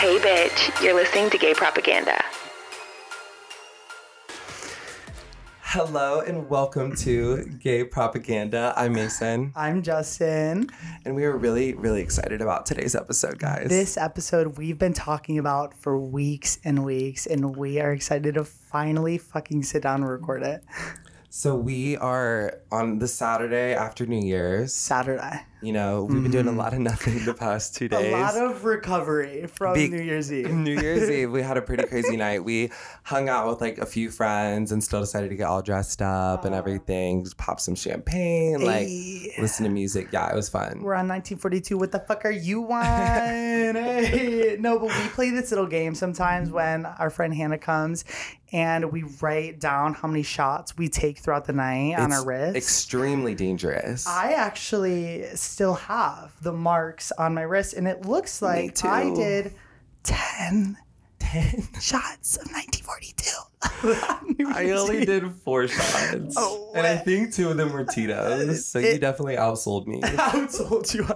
Hey, bitch, you're listening to gay propaganda. Hello and welcome to Gay Propaganda. I'm Mason, I'm Justin. and we are really, really excited about today's episode, guys. This episode we've been talking about for weeks and weeks, and we are excited to finally fucking sit down and record it. So we are on the Saturday after New Year's. Saturday. You know, we've been doing a lot of nothing the past two days. Mm-hmm. A lot of recovery from Big- New Year's Eve. New Year's Eve, we had a pretty crazy night. We hung out with like a few friends and still decided to get all dressed up and everything. Just pop some champagne, like listen to music. Yeah, it was fun. We're on 1942. What the fuck are you on? hey. No, but we play this little game sometimes when our friend Hannah comes and we write down how many shots we take throughout the night on It's our wrist. Extremely dangerous. I actually still have the marks on my wrist, and it looks like I did 10 Ten. shots of 1942. I only did four shots. Oh, and I think two of them were Tito's. So you definitely outsold me. outsold you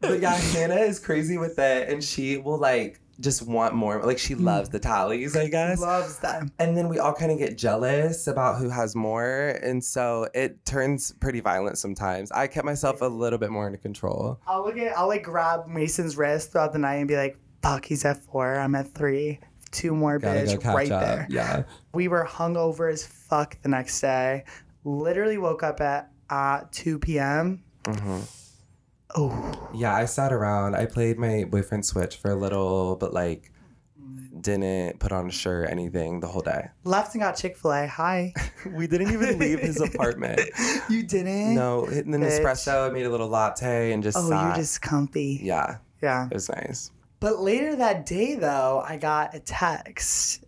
but yeah, Hannah is crazy with it and she will like just want more. Like she loves the tallies, I guess. Loves them. And then we all kind of get jealous about who has more. And so it turns pretty violent sometimes. I kept myself a little bit more under control. I'll look at, I'll like grab Mason's wrist throughout the night and be like, fuck, he's at four. I'm at three. Two more, Gotta bitch, right up. there. Yeah. We were hungover as fuck the next day. Literally woke up at uh, 2 p.m. hmm Oh, Yeah, I sat around. I played my boyfriend Switch for a little, but like didn't put on a shirt, anything the whole day. left and got Chick fil A. Hi. We didn't even leave his apartment. you didn't? No, in the Bitch. Nespresso, made a little latte and just Oh, sat. you're just comfy. yeah, Yeah. it was nice. But later that day, though, I got a text.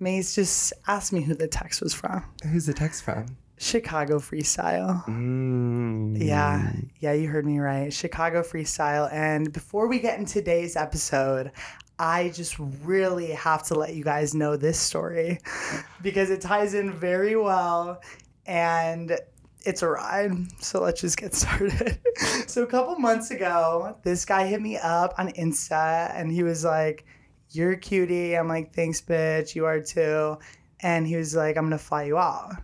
Mace just asked me who the text was from. Who's the text from? Chicago Freestyle. Mm. Yeah, yeah, you heard me right. Chicago Freestyle. And before we get into today's episode, I just really have to let you guys know this story because it ties in very well and it's a ride. So let's just get started. so a couple months ago, this guy hit me up on Insta and he was like, You're a cutie. I'm like, Thanks, bitch. You are too. And he was like, I'm going to fly you out.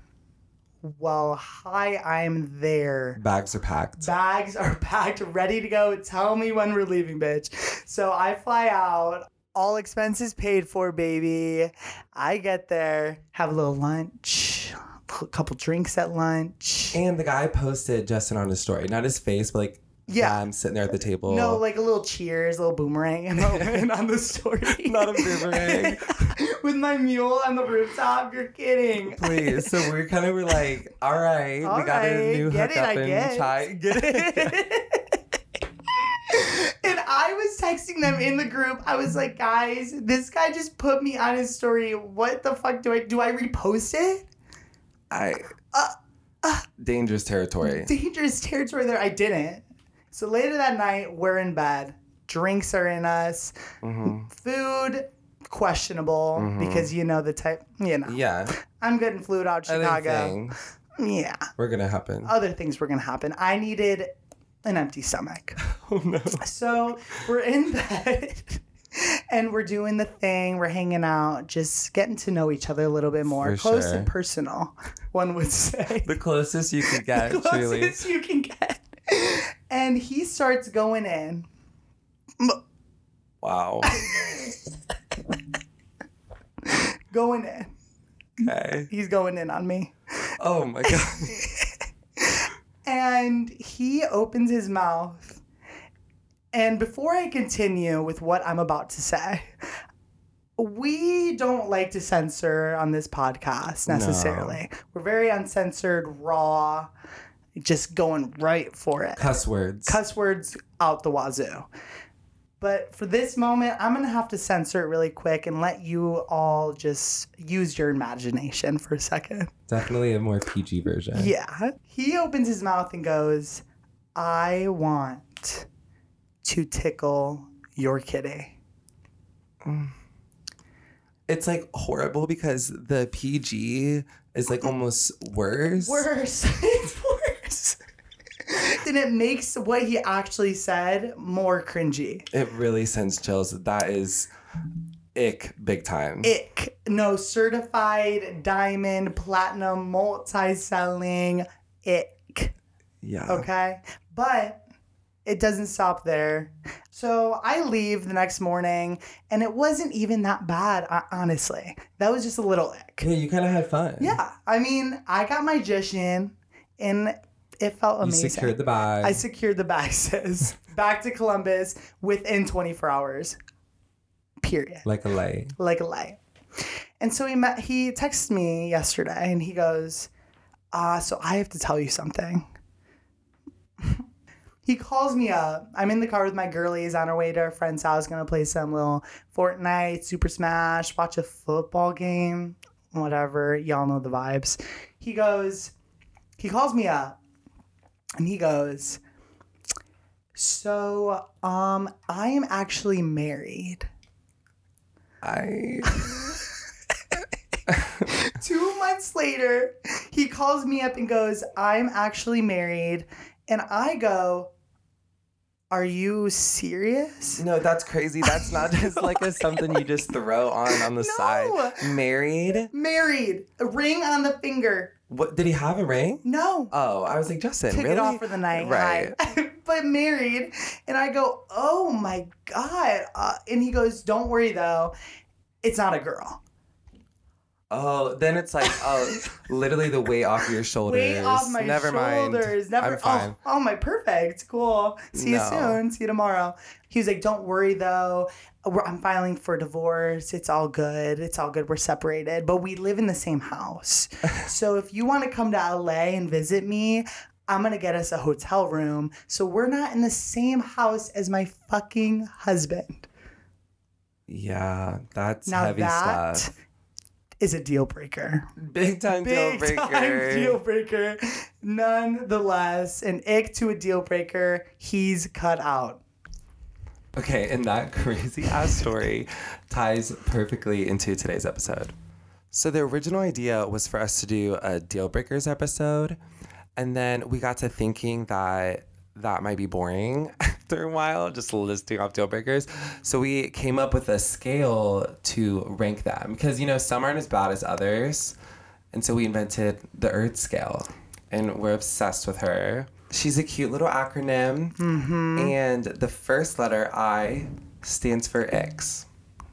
Well, hi, I'm there. Bags are packed. Bags are packed, ready to go. Tell me when we're leaving, bitch. So I fly out. All expenses paid for, baby. I get there, have a little lunch, a couple drinks at lunch. And the guy posted Justin on his story, not his face, but like Yeah. I'm sitting there at the table. No, like a little cheers, a little boomerang on the story. Not a boomerang. With my mule on the rooftop. You're kidding. Please. So we kind of were like, all right, All we got a new get it, hookup I and try. Get it? and I was texting them in the group. I was like, guys, this guy just put me on his story. What the fuck do I do? I repost it? I. Uh, uh. dangerous territory. Dangerous territory there. I didn't. So later that night, we're in bed. Drinks are in us. Mm-hmm. Food questionable Mhm. because you know the type. You know, Yeah. I'm getting flued out Chicago. Yeah, were gonna happen. other things were gonna happen. I needed an empty stomach. oh no. So we're in bed and we're doing the thing. We're hanging out, just getting to know each other a little bit more, For close sure. and personal, one would say. The closest you can get, The truly. closest you can get. And he starts going in. Wow. Going in. Okay. He's going in on me. Oh my god. And he opens his mouth. And before I continue with what I'm about to say, we don't like to censor on this podcast necessarily. We're very uncensored, raw, just going right for it. Cuss words. Cuss words out the wazoo. But for this moment, I'm going to have to censor it really quick and let you all just use your imagination for a second. Definitely a more PG version. Yeah. He opens his mouth and goes, I want to tickle your kitty. Mm. It's like horrible because the PG is like almost worse. Worse. then it makes what he actually said more cringy. It really sends chills. That is Ick, big time. Ick. No, certified diamond, platinum, multi selling. Ick. yeah. Okay. But it doesn't stop there. So I leave the next morning and it wasn't even that bad, honestly. That was just a little ick. Yeah, you kind of had fun. Yeah. I mean, I got my dish in and it felt amazing. I secured the bag. I secured the bag, sis. Back to Columbus within 24 hours. Period. like a lay. Like a light. And so he met he texted me yesterday and he goes, uh, so I have to tell you something. he calls me up. I'm in the car with my girlies on our way to our friend's house, gonna play some little Fortnite, Super Smash, watch a football game, whatever. Y'all know the vibes. He goes, he calls me up and he goes, So um I am actually married. I. Two months later, he calls me up and goes, I'm actually married. And I go, Are you serious? No, that's crazy. That's not just like a something you just throw on on the No. side. Married? Married. A ring on the finger. What did he have a ring? No. Oh, I was like Justin. Took really? it off for the night. Right. But married. And I go, Oh my God. Uh, and he goes, Don't worry though. It's not a girl. Oh, then it's like oh, literally the weight off your shoulders. Weight off my Never shoulders. mind. Never. I'm fine. Oh, oh my, perfect. Cool. See you soon. See you tomorrow. He was like, "Don't worry though. I'm filing for divorce. It's all good. It's all good. We're separated, but we live in the same house. so if you want to come to LA and visit me." I'm gonna get us a hotel room so we're not in the same house as my fucking husband. Yeah, that's Now heavy that stuff. Is a deal breaker. Big time deal Big breaker. time deal breaker. Nonetheless, an ick to a deal breaker. He's cut out. Okay, and that crazy ass story ties perfectly into today's episode. So, the original idea was for us to do a deal breakers episode, and then we got to thinking that that might be boring after a while, just listing off deal breakers. So, we came up with a scale to rank them because, you know, some aren't as bad as others. And so, we invented the Earth scale, and we're obsessed with her. She's a cute little acronym. Mm-hmm. And the first letter I stands for X.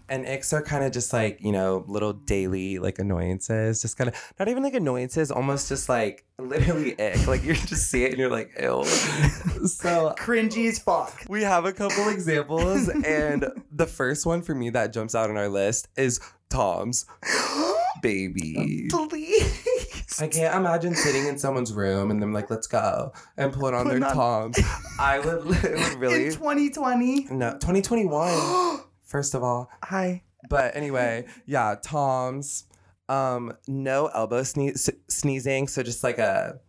And icks are kind of just like, you know, little daily like annoyances. Just kind of not even like annoyances, almost just like literally ick. Like you just see it and you're like, ew. so Cringy as fuck. we have a couple examples, and the first one for me that jumps out on our list is Toms baby. Please. I can't imagine sitting in someone's room and them like, let's go and put on Putting their on- Toms. I would, it would really In 2020. no 2021. First of all, Hi. but anyway, yeah, Toms. Um, no elbow sneeze, sneezing, so just like a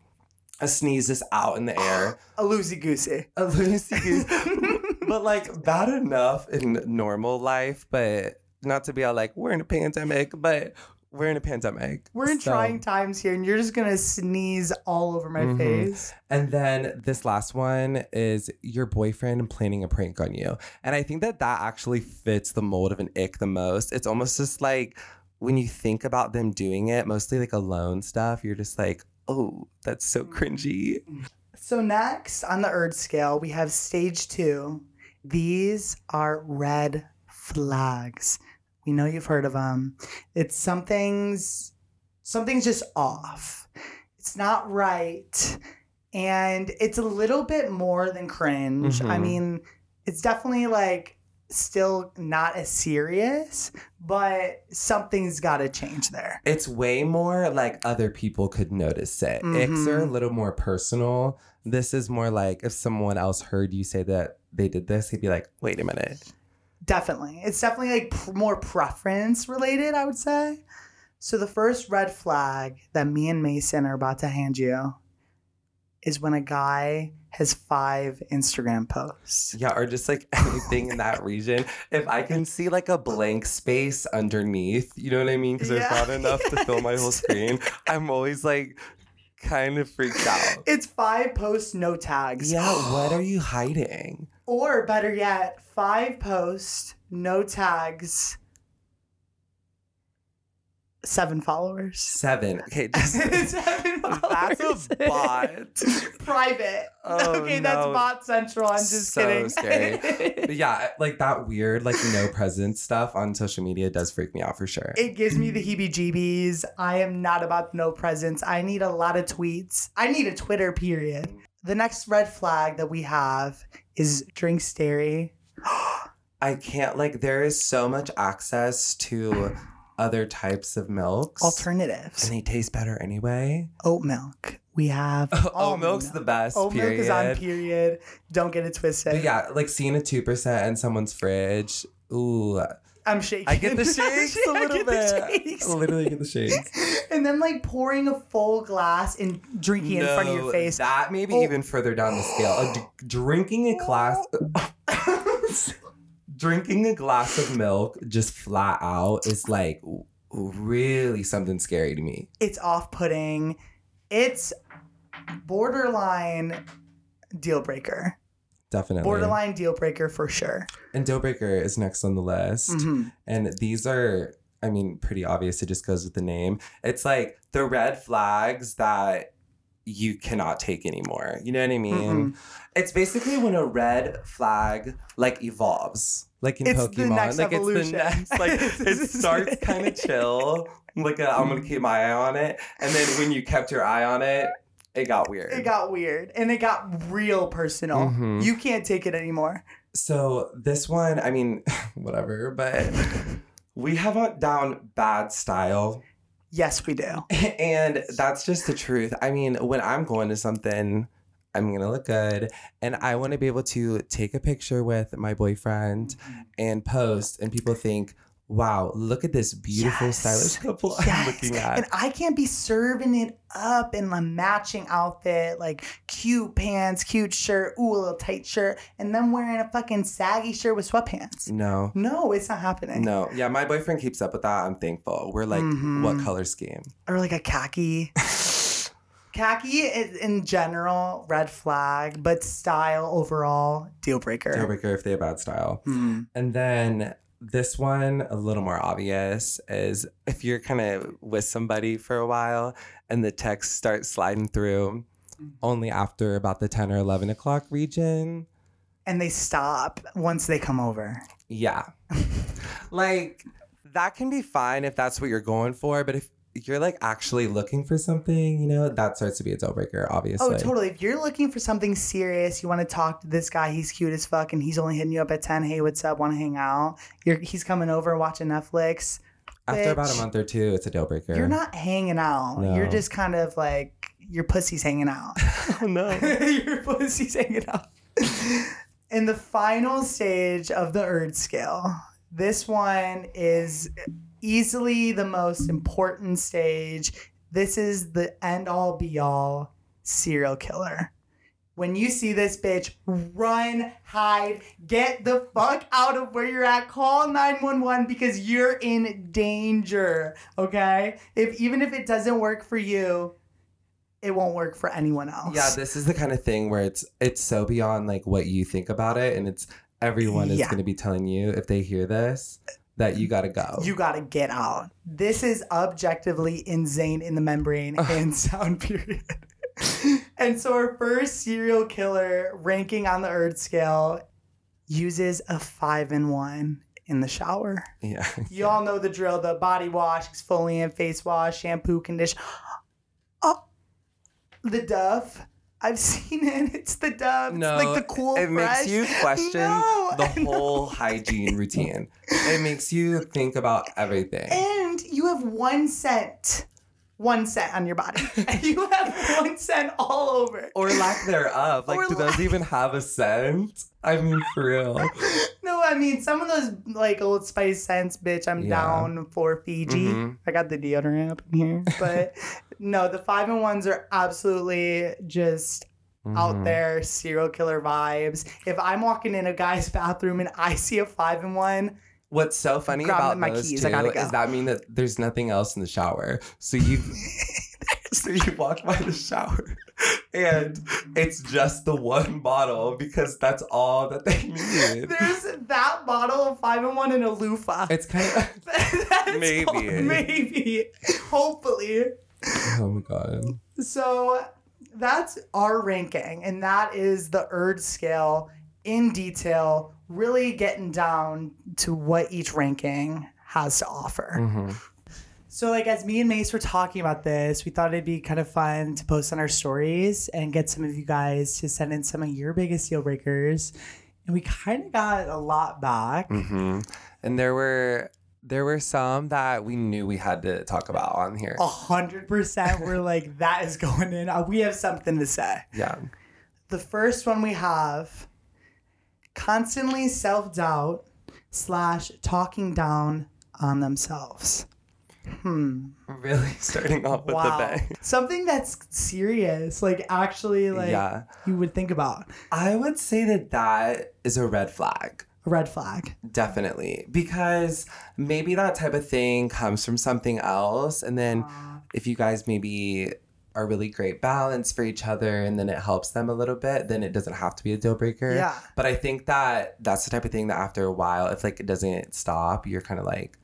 a sneeze just out in the air. A loosey goosey. A loosey goosey. but like bad enough in normal life, but not to be all like we're in a pandemic, but we're in a pandemic. We're in So- trying times here, and you're just gonna sneeze all over my Mhm. face. And then this last one is your boyfriend planning a prank on you. And I think that that actually fits the mold of an ick the most. It's almost just like when you think about them doing it, mostly like alone stuff, you're just like, oh, that's so cringy. So next on the Erd scale, we have stage two. These are red flags. We know you've heard of them. It's something's something's just off. It's not right, and it's a little bit more than cringe. I Mhm. mean, it's definitely like still not as serious, but something's got to change there. It's way more like other people could notice it. Icks are a little more personal. This is more like if someone else heard you say that they did this, they'd be like, wait a minute. Definitely. It's definitely like pr- more preference related, I would say. So the first red flag that me and Mason are about to hand you is when a guy has five Instagram posts. Yeah, or just like anything in that region. If I can see like a blank space underneath, you know what I mean? Because there's not enough to fill my whole screen. I'm always like kind of freaked out. It's five posts, no tags. Yeah, what are you hiding? Or better yet, five posts, no tags, seven followers. Seven. Okay, just, seven that's a bot. Private. Oh, okay, that's bot central. I'm just So kidding. scary. But yeah, like that weird, like no presence stuff on social media does freak me out for sure. It gives me the heebie jeebies. I am not about no presence. I need a lot of tweets. I need a Twitter, period. The next red flag that we have is drinks dairy. I can't like there is so much access to other types of milks. Alternatives. and they taste better anyway. Oat milk. We have Oat milk's milk. the best. Oat milk is on period. period. Don't get it twisted. But yeah, like seeing a two percent in someone's fridge. Ooh, I'm shaking. I get the shakes a little get bit. the shakes. I literally get the shakes. and then like pouring a full glass and drinking in front of your face. That may be Oh. even further down the scale. D- drinking a glass, drinking a glass of milk just flat out is like really something scary to me. it's off-putting. It's borderline deal breaker. Definitely. Borderline deal breaker for sure. And deal breaker is next on the list. Mhm. And these are, I mean, pretty obvious. It just goes with the name. It's like the red flags that you cannot take anymore. You know what I mean? It's basically when a red flag like evolves. Like in It's the Pokemon. next like evolution. it's the next like it starts kind of chill. Like i I'm gonna keep my eye on it. And then when you kept your eye on it, it got weird. It got weird and it got real personal. Mhm. You can't take it anymore. So this one, I mean, whatever, but we have it down bad style. Yes, we do. and that's just the truth. I mean, when I'm going to something, I'm gonna look good, and I want to be able to take a picture with my boyfriend mm-hmm. and post, and people think, "Wow, look at this beautiful, Yes. stylish couple I'm looking at." And I can't be serving it up in a matching outfit, like cute pants, cute shirt, ooh, a little tight shirt, and then wearing a fucking saggy shirt with sweatpants. no, No, it's not happening. no, yeah, my boyfriend keeps up with that. I'm thankful. We're like, Mhm. what color scheme? Or like a khaki. khaki is in general, red flag, but style overall, deal breaker. Deal breaker if they have bad style. Mhm. And then this one, a little more obvious, is if you're kind of with somebody for a while and the texts start sliding through mm-hmm. only after about the 10 or 11 o'clock region. And they stop once they come over. Yeah. like, that can be fine if that's what you're going for. But if you're like actually looking for something, you know, that starts to be a deal breaker, oh, obviously. Oh, totally. If you're looking for something serious, you want to talk to this guy, he's cute as fuck, and he's only hitting you up at 10. Hey, what's up? Want to hang out? You're, he's coming over watching Netflix. After about a month or two, it's a deal breaker. You're not hanging out. No. You're just kind of like, your pussy's hanging out. Oh, no. your pussy's hanging out. In the final stage of the Erd scale, this one is easily the most important stage. This is the end all be all serial killer. When you see this bitch, run, hide, get the fuck out of where you're at. Call 911 because you're in danger. Okay? If even if it doesn't work for you, it won't work for anyone else. Yeah, this is the kind of thing where it's it's so beyond like what you think about it, and it's everyone is Yeah. going to be telling you if they hear this that you got to go. You gotta get out. This is objectively insane in the membrane and sound period. and so our first serial killer ranking on the Erd scale uses a five in one in the shower. yeah, You all know the drill: the body wash, exfoliant, face wash, shampoo, condition. Oh, the Dove. I've seen it. It's the dub. no, it's like the cool. It fresh. makes you question No, the whole hygiene routine. It makes you think about everything. And you have one scent, one scent on your body. You have one scent all over. or lack thereof. Like, Or do those lack- even have a scent? I mean, for real. No, I mean some of those like Old Spice scents, bitch. I'm Yeah. down for Fiji. Mhm. I got the deodorant up in here, but no, the five and ones are absolutely just out Mhm. there serial killer vibes. If I'm walking in a guy's bathroom and I see a five and one, What's so funny Grab about my those keys, two I gotta go. is that mean that there's nothing else in the shower. So you So you walk by the shower and it's just the one bottle because that's all that they need. There's that bottle of five and one and a loofah. It's kind of Maybe. all- maybe, hopefully. Oh my god. So that's our ranking, and that is the Erd scale in detail, really getting down to what each ranking has to offer. Mhm. So, like, as me and Mace were talking about this, we thought it'd be kind of fun to post on our stories and get some of you guys to send in some of your biggest deal breakers. And we kind of got a lot back. hmm And there were there were some that we knew we had to talk about on here. A hundred percent, we're like, that is going in. Uh, We have something to say. Yeah. The first one we have constantly self doubt slash talking down on themselves. Hmm. Really starting off with the bang. Something that's serious, like actually, like Yeah. you would think about I would say that that is a red flag. a red flag. Definitely. Because maybe that type of thing comes from something else. And then if you guys maybe are really great balance for each other and then it helps them a little bit, then it doesn't have to be a deal breaker. Yeah. But I think that that's the type of thing that after a while, if like it doesn't stop, you're kind of like,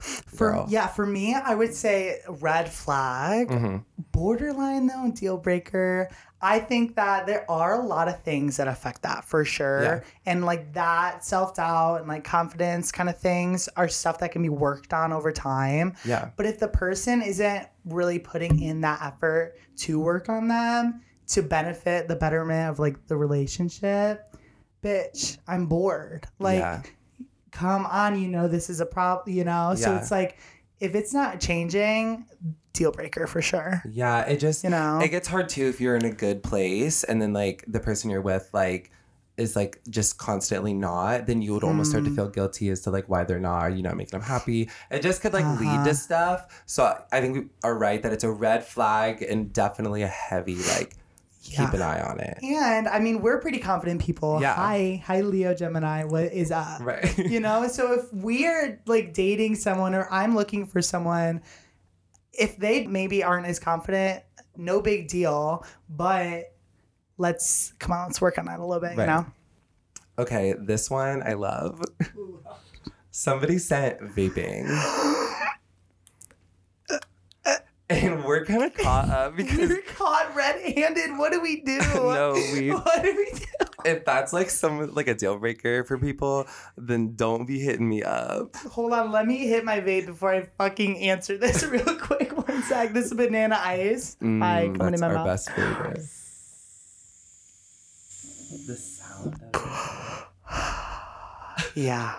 For girl. yeah, for me, I would say red flag. Mhm. Borderline though, deal breaker. I think that there are a lot of things that affect that for sure. Yeah. And like that self doubt and like confidence kind of things are stuff that can be worked on over time. Yeah. But if the person isn't really putting in that effort to work on them to benefit the betterment of like the relationship, bitch, I'm bored. Like, yeah. Come on, you know, this is a problem, you know? So Yeah. it's like, if it's not changing, deal breaker for sure. Yeah. It just, You know? it gets hard too if you're in a good place and then like the person you're with, like, is like just constantly not, then you would almost Mm. start to feel guilty as to like why they're not, are you not making them happy? It just could like lead Uh-huh. to stuff. So I think we are right that it's a red flag and definitely a heavy like keep an eye on it. And I mean, we're pretty confident people. Yeah. Hi, hi, Leo Gemini. What is up? Right. you know so if we're like dating someone or i'm looking for someone if they maybe aren't as confident no big deal but let's come on let's work on that a little bit you Right. know okay, this one I love. Somebody sent vaping. and we're kind of caught up because we're caught red-handed what do we do No, we- what do we do if that's like some like a deal breaker for people, then don't be hitting me up. hold on let me hit my vape before i fucking answer this real quick one sec this is banana ice hi Mm, coming in that's my our mouth best favorite. The sound of it. yeah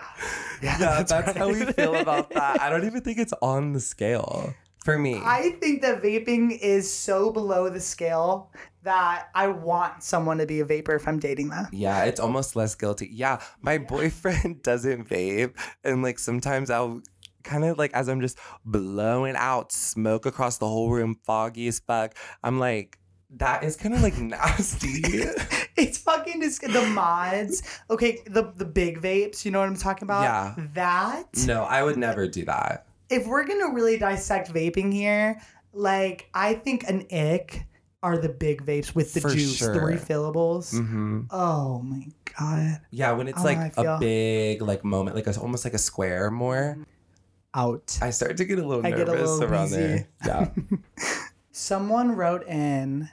yeah, Yeah, that's, right. how we feel about that. I don't even think it's on the scale for me. I think that vaping is so below the scale that I want someone to be a vapor if I'm dating them. yeah, it's almost less guilty. Yeah, my boyfriend doesn't vape, and like sometimes I'll kind of like as I'm just blowing out smoke across the whole room, foggy as fuck. I'm like, that is kind of like nasty. It's fucking dis- the mods. Okay, the the big vapes. You know what I'm talking about? Yeah. That no, I would never do that. If we're gonna really dissect vaping here, like I think an ick are the big vapes with the For juice, the sure. refillables. hmm Oh my god. Yeah, when it's Oh, like a big like moment, like a, almost like a square more, Out. I start to get a little I nervous get a little around wheezy. there. Yeah. Someone wrote in,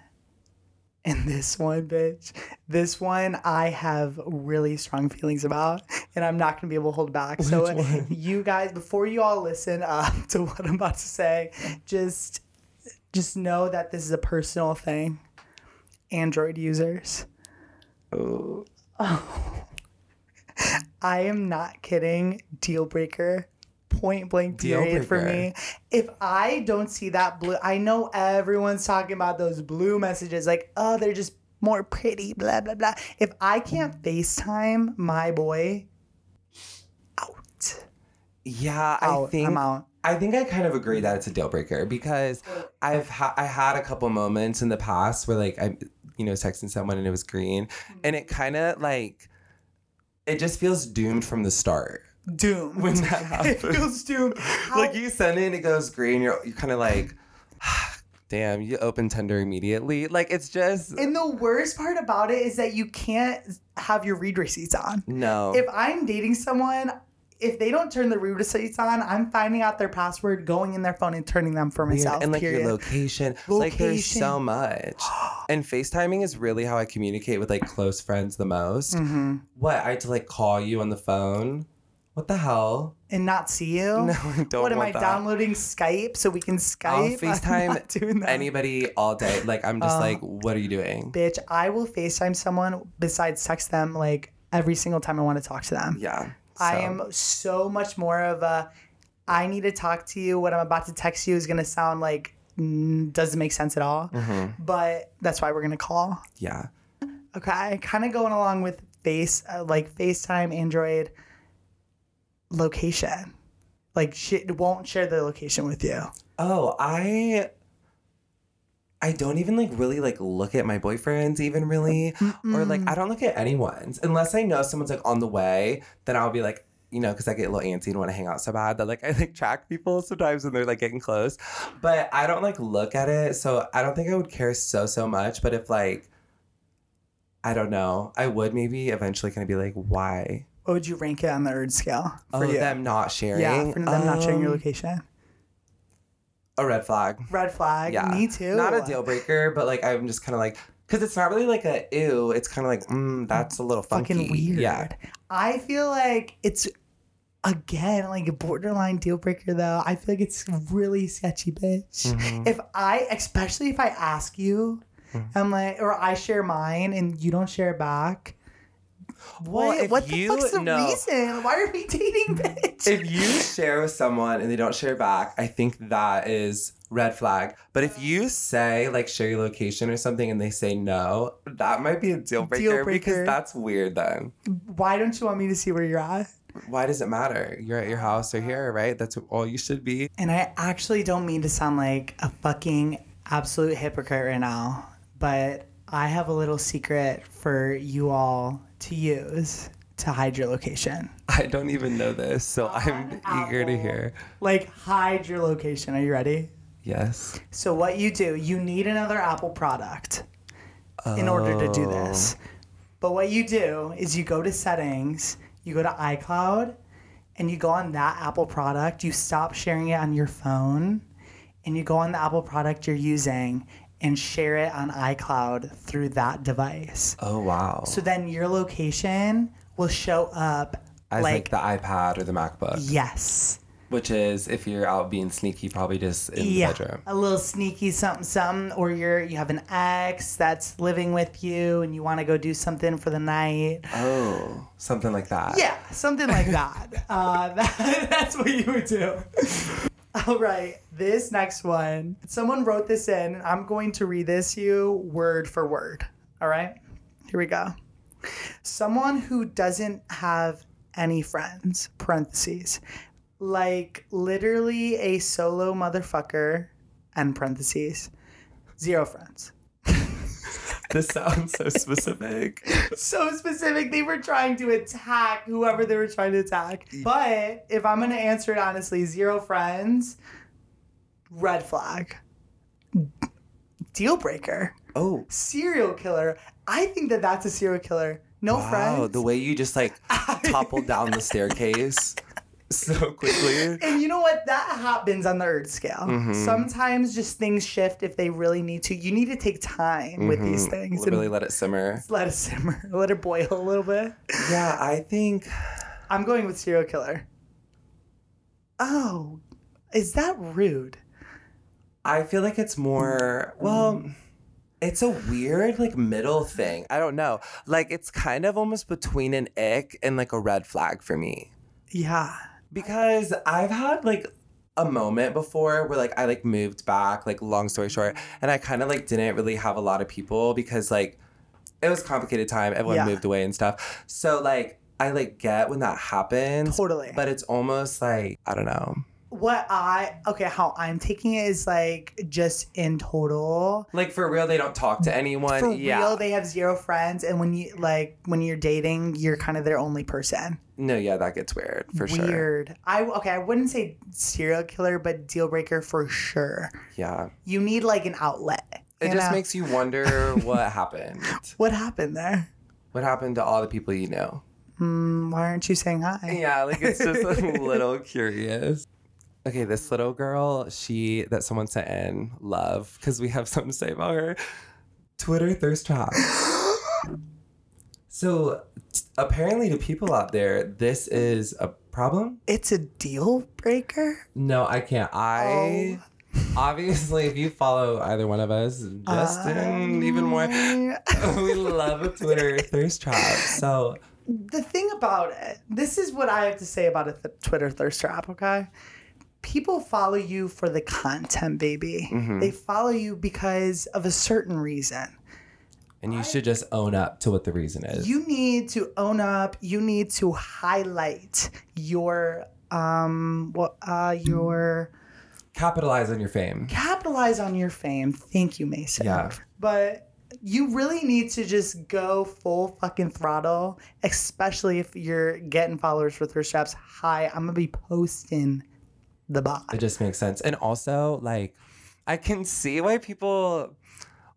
and this one, bitch, this one I have really strong feelings about, and I'm not gonna be able to hold back. so, one? you guys, before you all listen uh, to what I'm about to say, just, just know that this is a personal thing. Android users, oh. I am not kidding. Deal breaker. Point blank Deal period for me. If I don't see that blue, I know everyone's talking about those blue messages like, oh, they're just more pretty, blah, blah, blah. If I can't FaceTime my boy, out. Yeah, I think I'm out. I think I kind of agree that it's a deal breaker because I've ha- I had a couple moments in the past where like I you know texting someone and it was green mm-hmm. and it kind of like it just feels doomed from the start. Doomed. When that happens. it feels doomed. How- Like you send it and it goes green, you're you're kind of like damn, you open Tinder immediately. Like it's just And the worst part about it is that you can't have your read receipts on. no. If I'm dating someone, if they don't turn the read receipts on, I'm finding out their password, going in their phone and turning them for Weird. myself. and like period. your location. Like there's so much. and FaceTiming is really how I communicate with like close friends the most. Mm-hmm. What I had to like call you on the phone. What the hell? and not see you. No, I don't what am I that. downloading Skype so we can Skype? I'll I'm FaceTime not doing that. anybody all day. Like I'm just Uh, like, what are you doing? Bitch, I will FaceTime someone besides text them like every single time I want to talk to them. Yeah. I am so much more of a I need to talk to you. What I'm about to text you is going to sound like doesn't make sense at all. Mm-hmm. But that's why we're going to call. Yeah. Okay, kind of going along with face uh, like FaceTime, Android location. Like shit won't share the location with you. Oh, I I don't even like really like look at my boyfriends even really or like I don't look at anyone's unless I know someone's like on the way, then I'll be like you know, because I get a little antsy and want to hang out so bad that like I like track people sometimes when they're like getting close. But I don't like look at it. So I don't think I would care so so much. But if like I don't know, I would maybe eventually kind of be like, why? What would you rank it on the urge scale for oh, you? them not sharing. yeah, for them not sharing your Um, location. A red flag. Red flag. Yeah. Me too. Not a deal breaker, but like I'm just kind of like, because it's not really like a ew. It's kind of like, mm, that's a little funky. Fucking weird. Yeah. I feel like it's again like a borderline deal breaker though. I feel like it's really sketchy, bitch. Mhm. If I, especially if I ask you, Mm-hmm. I'm like, or I share mine and you don't share back. Well, What, if what the you fuck's the know- reason? Why are we dating, bitch? If you share with someone and they don't share back, I think that is red flag. But if you say like share your location or something and they say no, that might be a deal breaker, breaker. because that's weird then. Why don't you want me to see where you're at? Why does it matter? You're at your house or here, right? That's all you should be. And I actually don't mean to sound like a fucking absolute hypocrite right now, but I have a little secret for you all to use to hide your location. I don't even know this, so I'm eager to hear. Like, hide your location. Are you ready? Yes. So, what you do, you need another Apple product in order to do this. Oh. But what you do is you go to settings, you go to iCloud, and you go on that Apple product. You stop sharing it on your phone, and you go on the Apple product you're using and share it on iCloud through that device. Oh wow. So then your location will show up As like, like, the iPad or the MacBook, yes. which is if you're out being sneaky, probably just in yeah, the bedroom. a little sneaky something something, or you're you have an ex that's living with you and you want to go do something for the night. Oh, something like that. Yeah, something like that. uh, that that's what you would do. All right, this next one. Someone wrote this in. I'm going to read this to you word for word. All right, here we go. Someone who doesn't have any friends, parentheses, like literally a solo motherfucker, and parentheses, zero friends. This sounds so specific. so specific. They were trying to attack whoever they were trying to attack. But if I'm gonna answer it honestly, zero friends, red flag, deal breaker, Oh, serial killer. I think that that's a serial killer. No wow. friends. The way you just like toppled down the staircase so quickly. and you know what? That happens on the Earth scale. Mm-hmm. Sometimes just things shift if they really need to. You need to take time with these things Really let it simmer. let it simmer, let it boil a little bit. Yeah, I think I'm going with serial killer. Oh, is that rude? I feel like it's more well. It's a weird like middle thing. I don't know. Like it's kind of almost between an ick and like a red flag for me. Yeah. Because I've had like a moment before where like I like moved back, like long story short, and I kind of like didn't really have a lot of people because like it was a complicated time. Everyone Yeah. moved away and stuff. So like I like get when that happens. Totally. But it's almost like I don't know. What I okay, how I'm taking it is like just in total. Like for real, they don't talk to anyone. For yeah. real, they have zero friends, and when you like when you're dating, you're kind of their only person. no, yeah, that gets weird for sure. Weird. I okay, I wouldn't say serial killer, but deal breaker for sure. Yeah. You need like an outlet. It just know? makes you wonder what happened. what happened there. What happened to all the people you know? Mm, why aren't you saying hi? Yeah, like it's just a little curious. Okay, this little girl, she that someone sent in, love, because we have something to say about her. Twitter thirst trap. so t- apparently, to people out there, this is a problem. It's a deal breaker. No, I can't. I oh. obviously, if you follow either one of us, Justin, even more, we love a Twitter thirst trap. So the thing about it, this is what I have to say about a th- Twitter thirst trap, okay? People follow you for the content, baby. They follow you because of a certain reason. And you should just own up to what the reason is. You need to own up, you need to highlight your um what uh your Capitalize on your fame. capitalize on your fame. Thank you, Mason. Yeah. But you really need to just go full fucking throttle, especially if you're getting followers for thirst traps. Hi, I'm gonna be posting the bot. It just makes sense. And also, like, I can see why people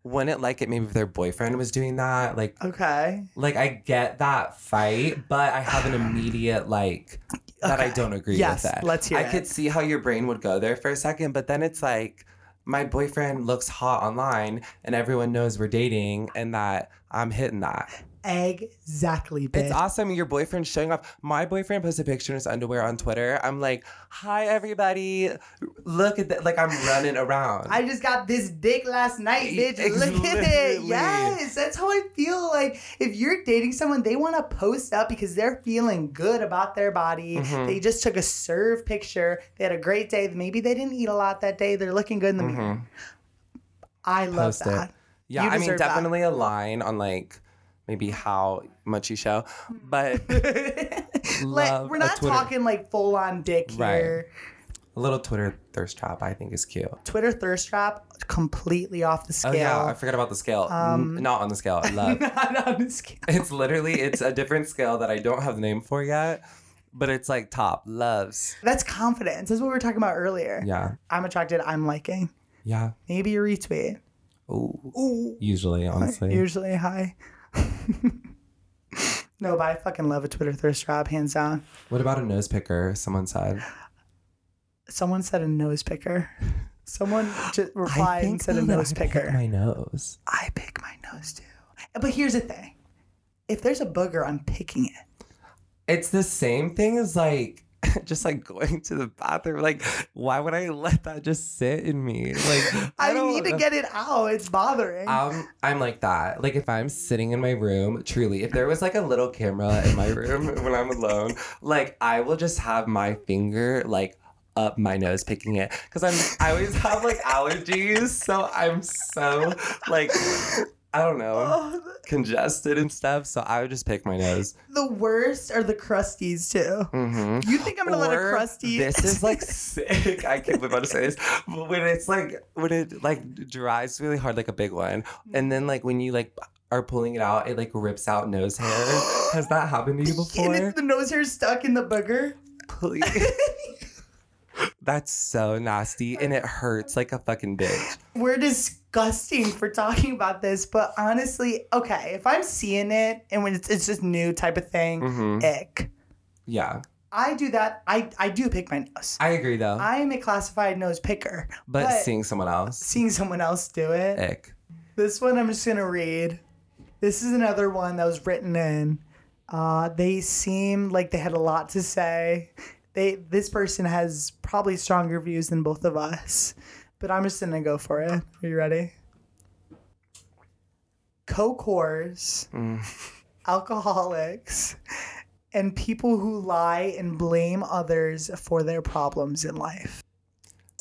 wouldn't like it maybe if their boyfriend was doing that. Like, Okay. like I get that fight, but I have an immediate like that I don't agree Yes, with that. let's hear I it. could see how your brain would go there for a second, but then it's like my boyfriend looks hot online and everyone knows we're dating and that I'm hitting that. Exactly, bitch. It's awesome. Your boyfriend's showing off. My boyfriend posted a picture in his underwear on Twitter. I'm like, hi, everybody. Look at that. Like, I'm running around. I just got this dick last night, bitch. Ex- Look at it. Yes, that's how I feel. Like if you're dating someone, they want to post up because they're feeling good about their body. Mm-hmm. They just took a serve picture. They had a great day. Maybe they didn't eat a lot that day. They're looking good in the mirror. I love Mm-hmm. Post that. it. Yeah, I mean, deserve that. definitely a line on like maybe how much you show, hmm. but Like, we're not talking like full on dick Right. here. a little Twitter thirst trap I think is cute. Twitter thirst trap completely off the scale. Oh yeah, I forgot about the scale. N- um, not on the scale. Love. not on the scale. it's literally it's a different scale that I don't have the name for yet, but it's like top loves. That's confidence. That's what we were talking about earlier. Yeah, I'm attracted. I'm liking. yeah. Maybe a retweet. Ooh. Ooh. Usually, honestly. Usually high. no, but I fucking love a Twitter thirst trap, hands down. What about a nose picker? Someone said. Someone said a nose picker. Someone just replied and said a nose I pick picker. my nose. I pick my nose too. But here's the thing. If there's a booger, I'm picking it. It's the same thing as like just like going to the bathroom. Like, why would I let that just sit in me? Like, I, don't- need to get it out. It's bothering. Um, I'm like that. Like if I'm sitting in my room, truly, if there was like a little camera in my room when I'm alone, like I will just have my finger like up my nose picking it because I'm I always have like allergies, so I'm so like I don't know Oh, congested and stuff. So I would just pick my nose. the worst are the crusties too. Mm-hmm. You think I'm gonna let a crusty? This is like sick. I can't believe I'm to say this. But when it's like when it like dries really hard, like a big one, and then like when you like are pulling it out, it like rips out nose hair. Has that happened to you before? it's the nose hair stuck in the booger. Please. That's so nasty, and it hurts like a fucking bitch. We're disgusting for talking about this, but honestly, okay, if I'm seeing it and when it's, it's just new type of thing, Mhm. ick. Yeah, I do that. I I do pick my nose. I agree though. I am a classified nose picker, but, but- seeing someone else, seeing someone else do it. ick. This one I'm just gonna read. This is another one that was written in. Uh, they seem like they had a lot to say. They this person has probably stronger views than both of us, but I'm just gonna go for it. Are you ready? Coke whores, mm. alcoholics, and people who lie and blame others for their problems in life.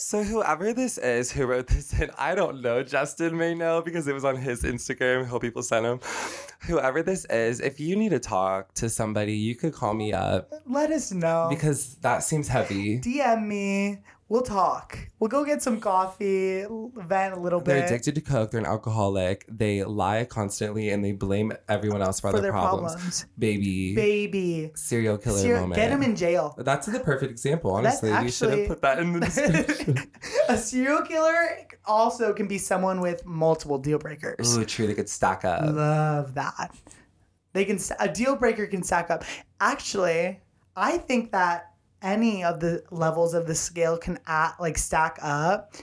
So whoever this is who wrote this in, I don't know. Justin may know because it was on his Instagram. Hope people sent him. Whoever this is, if you need to talk to somebody, you could call me up Let us know. because that seems heavy. DM me. We'll talk. We'll go get some coffee, vent a little bit. They're addicted to coke. They're an alcoholic. They lie constantly and they blame everyone else for, for other their problems. problems. Baby, Baby. serial killer Ser- moment. get him in jail. That's the perfect example. That's Honestly, we should have put that in the description. a serial killer also can be someone with multiple deal breakers. Ooh, true. They could stack up. Love that. They can a deal breaker can stack up. Actually, I think that any of the levels of the scale can at, like stack up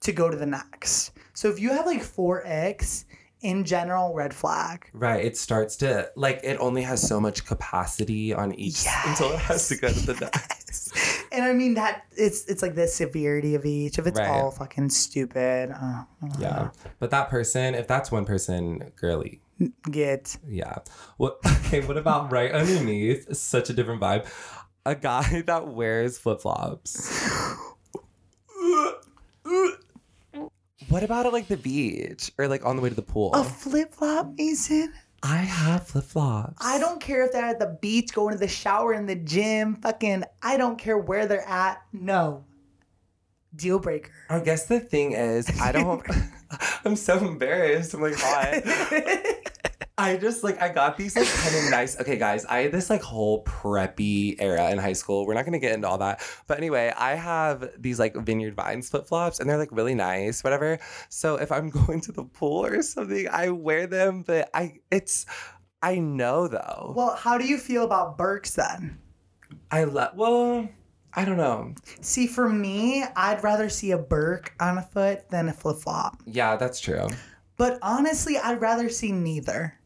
to go to the next. So if you have like four X in general, red flag. Right. It starts to like it only has so much capacity on each until it has to go to the next. And I mean that it's it's like the severity of each. If it's Right. all fucking stupid, uh, Yeah. But that person, if that's one person, girly. get Yeah. What okay, what about right underneath? Such a different vibe. A guy that wears flip flops. What about at like the beach or like on the way to the pool? a flip flop, Mason. I have flip flops. I don't care if they're at the beach, going to the shower, in the gym, fucking. I don't care where they're at. No. Deal breaker. I guess the thing is, I don't. I'm so embarrassed. I'm like, why? I just like I got these like kind of nice. Okay, guys, I had this like whole preppy era in high school. We're not gonna get into all that, but anyway, I have these like Vineyard Vines flip flops, and they're like really nice, whatever. So if I'm going to the pool or something, I wear them. But I, it's, I know though. Well, how do you feel about Birks then? I love. Well, I don't know. See, for me, I'd rather see a Birk on a foot than a flip flop. Yeah, that's true. But honestly, I'd rather see neither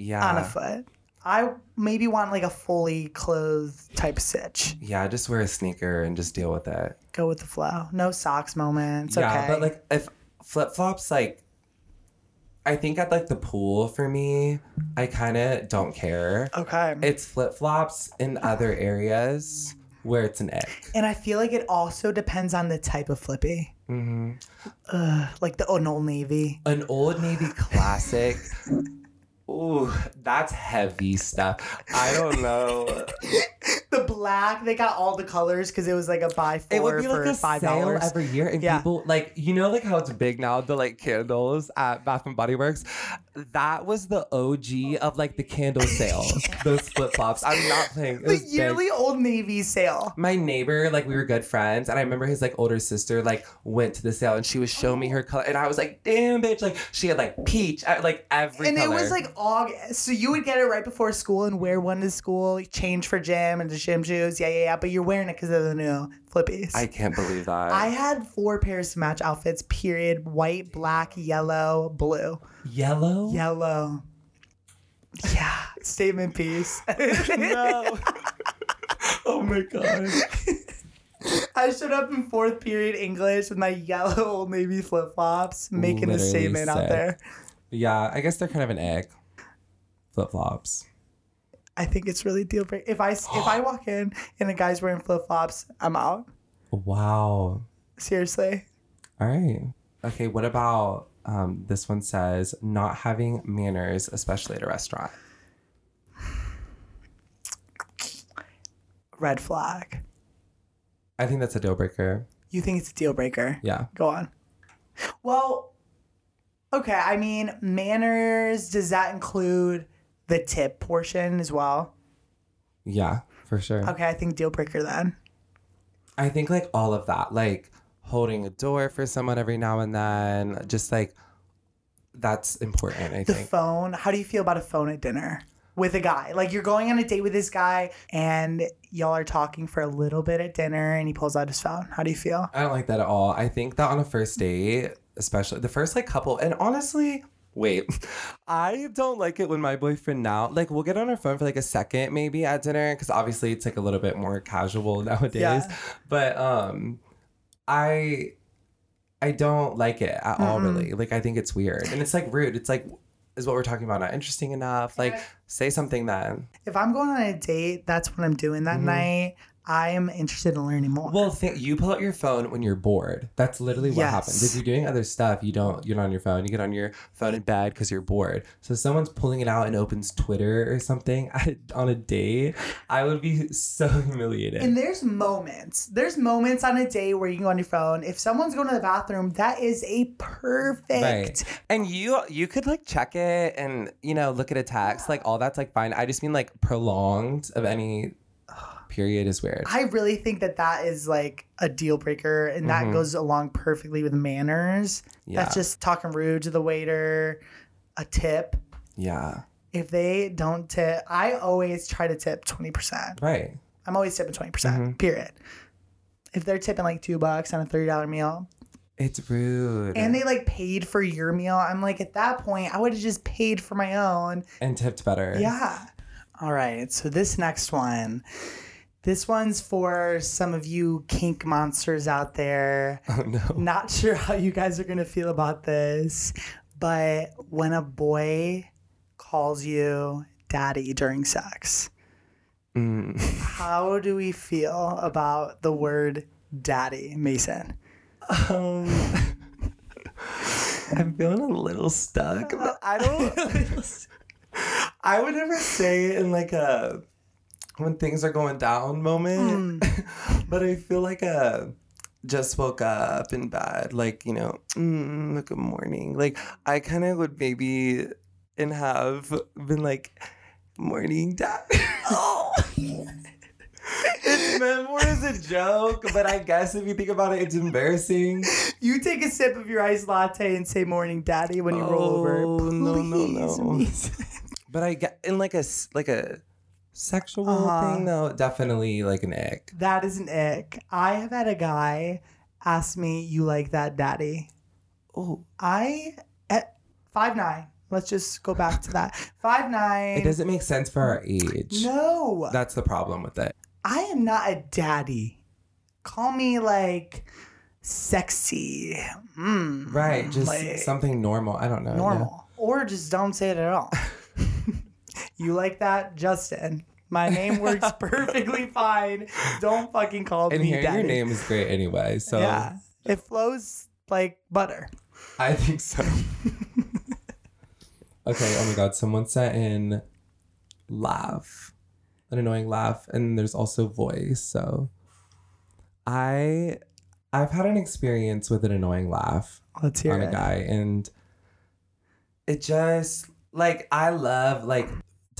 Yeah. on a foot. I maybe want like a fully clothed type stitch. Yeah, just wear a sneaker and just deal with it. Go with the flow. No socks moments. yeah, okay. but like if flip flops, like I think at like the pool for me, I kind of don't care. okay. It's flip flops in other areas where it's an ick. and I feel like it also depends on the type of flippy. Mm-hmm. Ugh, like the an old navy. An old navy classic. Ooh, that's heavy stuff. I don't know. The black, they got all the colors because it was like a buy It would four be for like a five sale dollars. every year, and Yeah. people like you know like how it's big now the like candles at Bath and Body Works. That was the OG of like the candle sales. Those flip flops. I'm not playing. It The was big. yearly Old Navy sale. My neighbor, like we were good friends, and I remember his like older sister like went to the sale and she was showing me her color, and I was like, "Damn, bitch!" Like she had like peach, uh, like every And color. it was like August. So you would get it right before school and wear one to school, change for gym and the gym shoes. Yeah, yeah, yeah. But you're wearing it because of the new flippies. I can't believe that. I had four pairs to match outfits, period. White, black, yellow, blue. Yellow. Yellow. Yeah. Statement piece. No. oh my god. I showed up in fourth period English with my yellow Old Navy flip flops, making the Literally statement out there. Yeah, I guess they're kind of an egg. Flip flops. I think it's really deal breaker. If I if I walk in and a guy's wearing flip flops, I'm out. Wow. Seriously. All right. Okay, what about um, this one says not having manners, especially at a restaurant? Red flag. I think that's a deal breaker. You think it's a deal breaker? Yeah. Go on. Well, okay. I mean, manners. Does that include the tip portion as well? Yeah, for sure. Okay, I think deal breaker then. I think like all of that, like holding a door for someone every now and then, just like that's important, I The think. phone. How do you feel about a phone at dinner with a guy? Like you're going on a date with this guy and y'all are talking for a little bit at dinner and he pulls out his phone. How do you feel? I don't like that at all. I think that on a first date, especially the first like couple, and honestly, wait, I don't like it when my boyfriend now, like, we'll get on our phone for like a second maybe at dinner, because obviously it's like a little bit more casual nowadays. Yeah. But um, I, I don't like it at all. Really, like, I think it's weird, and it's like rude. It's like. Is what we're talking about not interesting enough? Like, say something then. If I'm going on a date, that's what I'm doing that Mhm. night. I am interested in learning more. Well, think you pull out your phone when you're bored. That's literally what Yes. happens. If you're doing other stuff, you don't. You're not on your phone. You get on your phone in bed because you're bored. So if someone's pulling it out and opens Twitter or something on a date, I would be so humiliated. and there's moments. There's moments on a day where you can go on your phone. If someone's going to the bathroom, that is a perfect. Right. And you you could like check it and you know look at a text like all that's like fine. I just mean like prolonged of any period is weird. I really think that that is like a deal breaker, and that Mhm. goes along perfectly with manners. yeah. That's just talking rude to the waiter. A tip. yeah. If they don't tip, I always try to tip twenty percent. Right. I'm always tipping twenty percent. Mhm. Period. If they're tipping like two bucks on a thirty dollar meal, It's rude. and they like paid for your meal, I'm like, at that point, I would have just paid for my own. and tipped better. Yeah. All right. So this next one, this one's for some of you kink monsters out there. Oh no. Not sure how you guys are gonna feel about this, but when a boy calls you daddy during sex, Mm. how do we feel about the word daddy, Mason? Um, I'm feeling a little stuck. but I don't. I would never say it in like a when things are going down moment, but I feel like a just woke up in bed, like you know, mm, good morning. Like I kind of would maybe and have been like, morning, dad. oh. It's meant more as a joke, but I guess if you think about it, it's embarrassing. You take a sip of your iced latte and say morning daddy when you roll over. Oh, no, no, Please, no. But I get in like a, like a sexual Uh-huh. thing though, definitely like an ick. That is an ick. I have had a guy ask me, "You like that, daddy?" Oh, I at five nine. Let's just go back to that. Five nine. it doesn't make sense for our age. No, That's the problem with it. I am not a daddy. Call me like sexy. Mm, Right, just like, something normal. I don't know. normal, or just don't say it at all. you like that, Justin? My name works perfectly fine. Don't fucking call And me hearing daddy. your name is great anyway. So yeah, it flows like butter. I think so. okay, oh my god, someone sent in laugh. An annoying laugh, and there's also voice. So I I've had an experience with an annoying laugh Let's hear on a guy and it just like I love like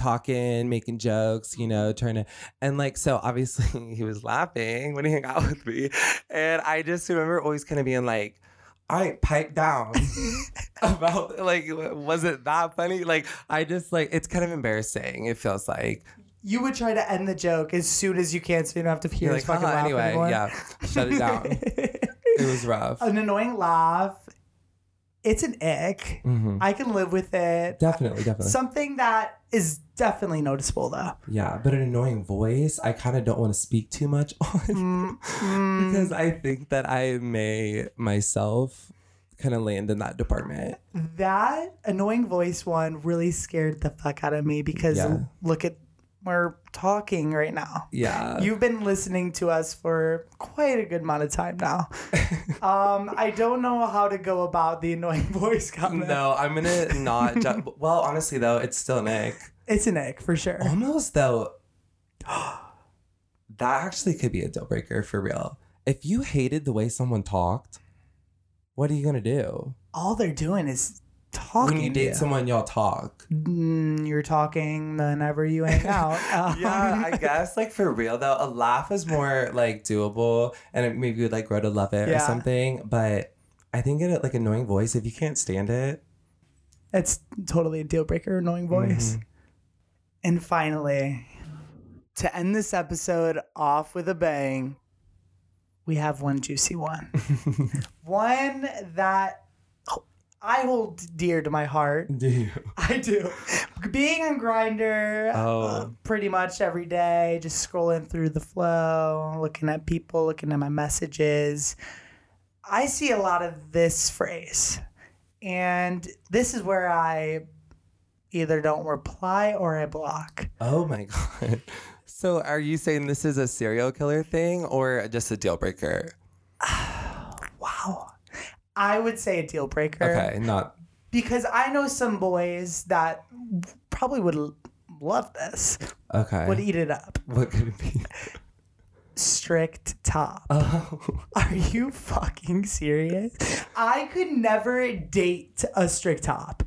talking, making jokes, you know, trying to and like so obviously he was laughing when he hung out with me. And I just remember always kind of being like, all right, pipe down. About like was it that funny? Like I just like it's kind of embarrassing, it feels like. You would try to end the joke as soon as you can, so you don't have to hear You're his like, fucking "Haha," laugh anyway, anymore. yeah. Shut it down. it was rough. An annoying laugh. It's an ick. hmm I can live with it. Definitely, definitely. Something that is definitely noticeable though. Yeah, but an annoying voice, I kind of don't want to speak too much on Mm, because I think that I may myself kind of land in that department. that annoying voice one really scared the fuck out of me because Yeah. look at we're talking right now. Yeah. You've been listening to us for quite a good amount of time now. um, I don't know how to go about the annoying voice comment. no, I'm gonna not. Ju- well, honestly though, it's still an Nick. It's an ick for sure. Almost though, that actually could be a deal breaker for real. If you hated the way someone talked, what are you gonna do? All they're doing is talking. when you date someone, y'all talk. Mm, you're talking whenever you hang out. Um, yeah, I guess like for real though, a laugh is more like doable, and it maybe would like grow to love it or something. But I think in a like annoying voice, if you can't stand it, It's totally a deal breaker, annoying voice. Mm-hmm. And finally, to end this episode off with a bang, we have one juicy one. one that I hold dear to my heart. do you? I do. Being on Grindr uh, Oh. pretty much every day, just scrolling through the flow, looking at people, looking at my messages. I see a lot of this phrase. And this is where I either don't reply or I block. Oh my god! So are you saying this is a serial killer thing or just a deal breaker? Wow. I would say a deal breaker. Okay, not Because I know some boys that probably would l- love this, okay. would eat it up. what could it be? Strict top. Oh, Are you fucking serious? I could never date a strict top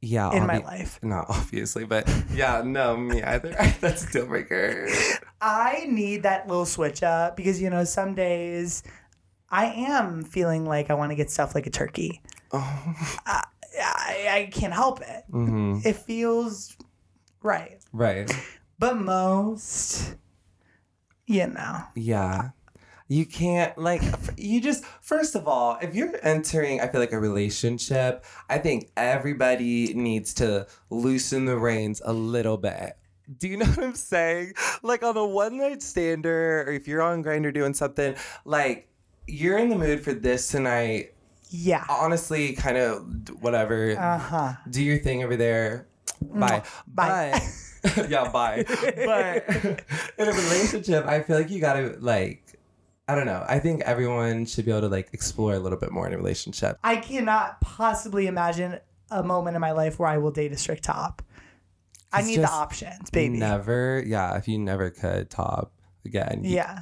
yeah. in my life. Not obviously, but yeah, no, me either. That's a deal breaker. I need that little switch up because, you know, some days I am feeling like I want to get stuff like a turkey. Oh, I, I can't help it. hmm It feels right. right. But most, you know, Yeah. You can't like you just first of all, if you're entering I feel like a relationship, I think everybody needs to loosen the reins a little bit. Do you know what I'm saying? Like on a one night stander or if you're on Grindr doing something, like you're in the mood for this tonight. yeah. Honestly, kind of whatever. Uh huh. do your thing over there. Bye. Bye. But, yeah, bye. But in a relationship, I feel like you gotta like, I don't know. I think everyone should be able to like explore a little bit more in a relationship. I cannot possibly imagine a moment in my life where I will date a strict top. I It's need the options, baby. Never, yeah. If you never could top again, you- Yeah.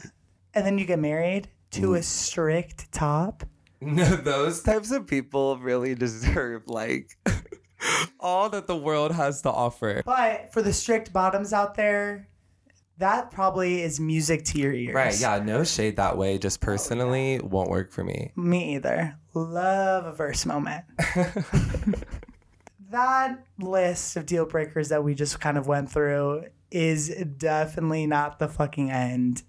And then you get married to a strict top. no, those types of people really deserve like all that the world has to offer. But for the strict bottoms out there, that probably is music to your ears. Right? Yeah. No shade that way. Just personally, oh, won't work for me. Me either. Love a verse moment. that list of deal breakers that we just kind of went through is definitely not the fucking end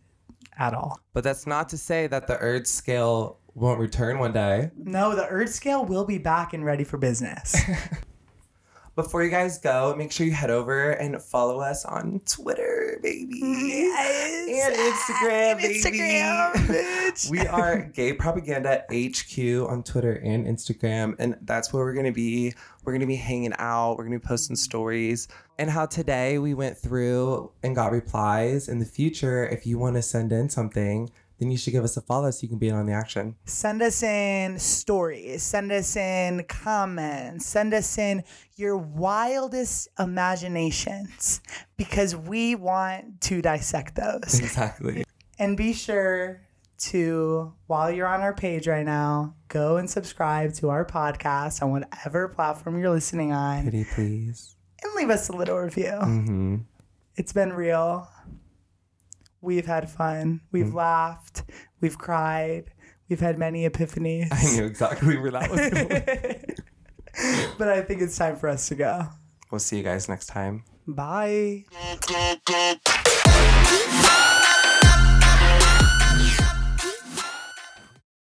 at all. But that's not to say that the Earth scale won't return one day. No, the Earth scale will be back and ready for business. Before you guys go, make sure you head over and follow us on Twitter, baby. And Instagram, baby. we are Gay Propaganda HQ on Twitter and Instagram, and that's where we're gonna be. We're gonna be hanging out. We're gonna be posting stories, and how today we went through and got replies. In the future, if you want to send in something, then you should give us a follow so you can be in on the action. Send us in stories, send us in comments, send us in your wildest imaginations because we want to dissect those. Exactly. And be sure to, while you're on our page right now, go and subscribe to our podcast on whatever platform you're listening on Pretty please. and leave us a little review. Mm-hmm. It's been real. We've had fun. We've mm. laughed. We've cried. We've had many epiphanies. I knew exactly where that was going. but I think it's time for us to go. we'll see you guys next time. Bye.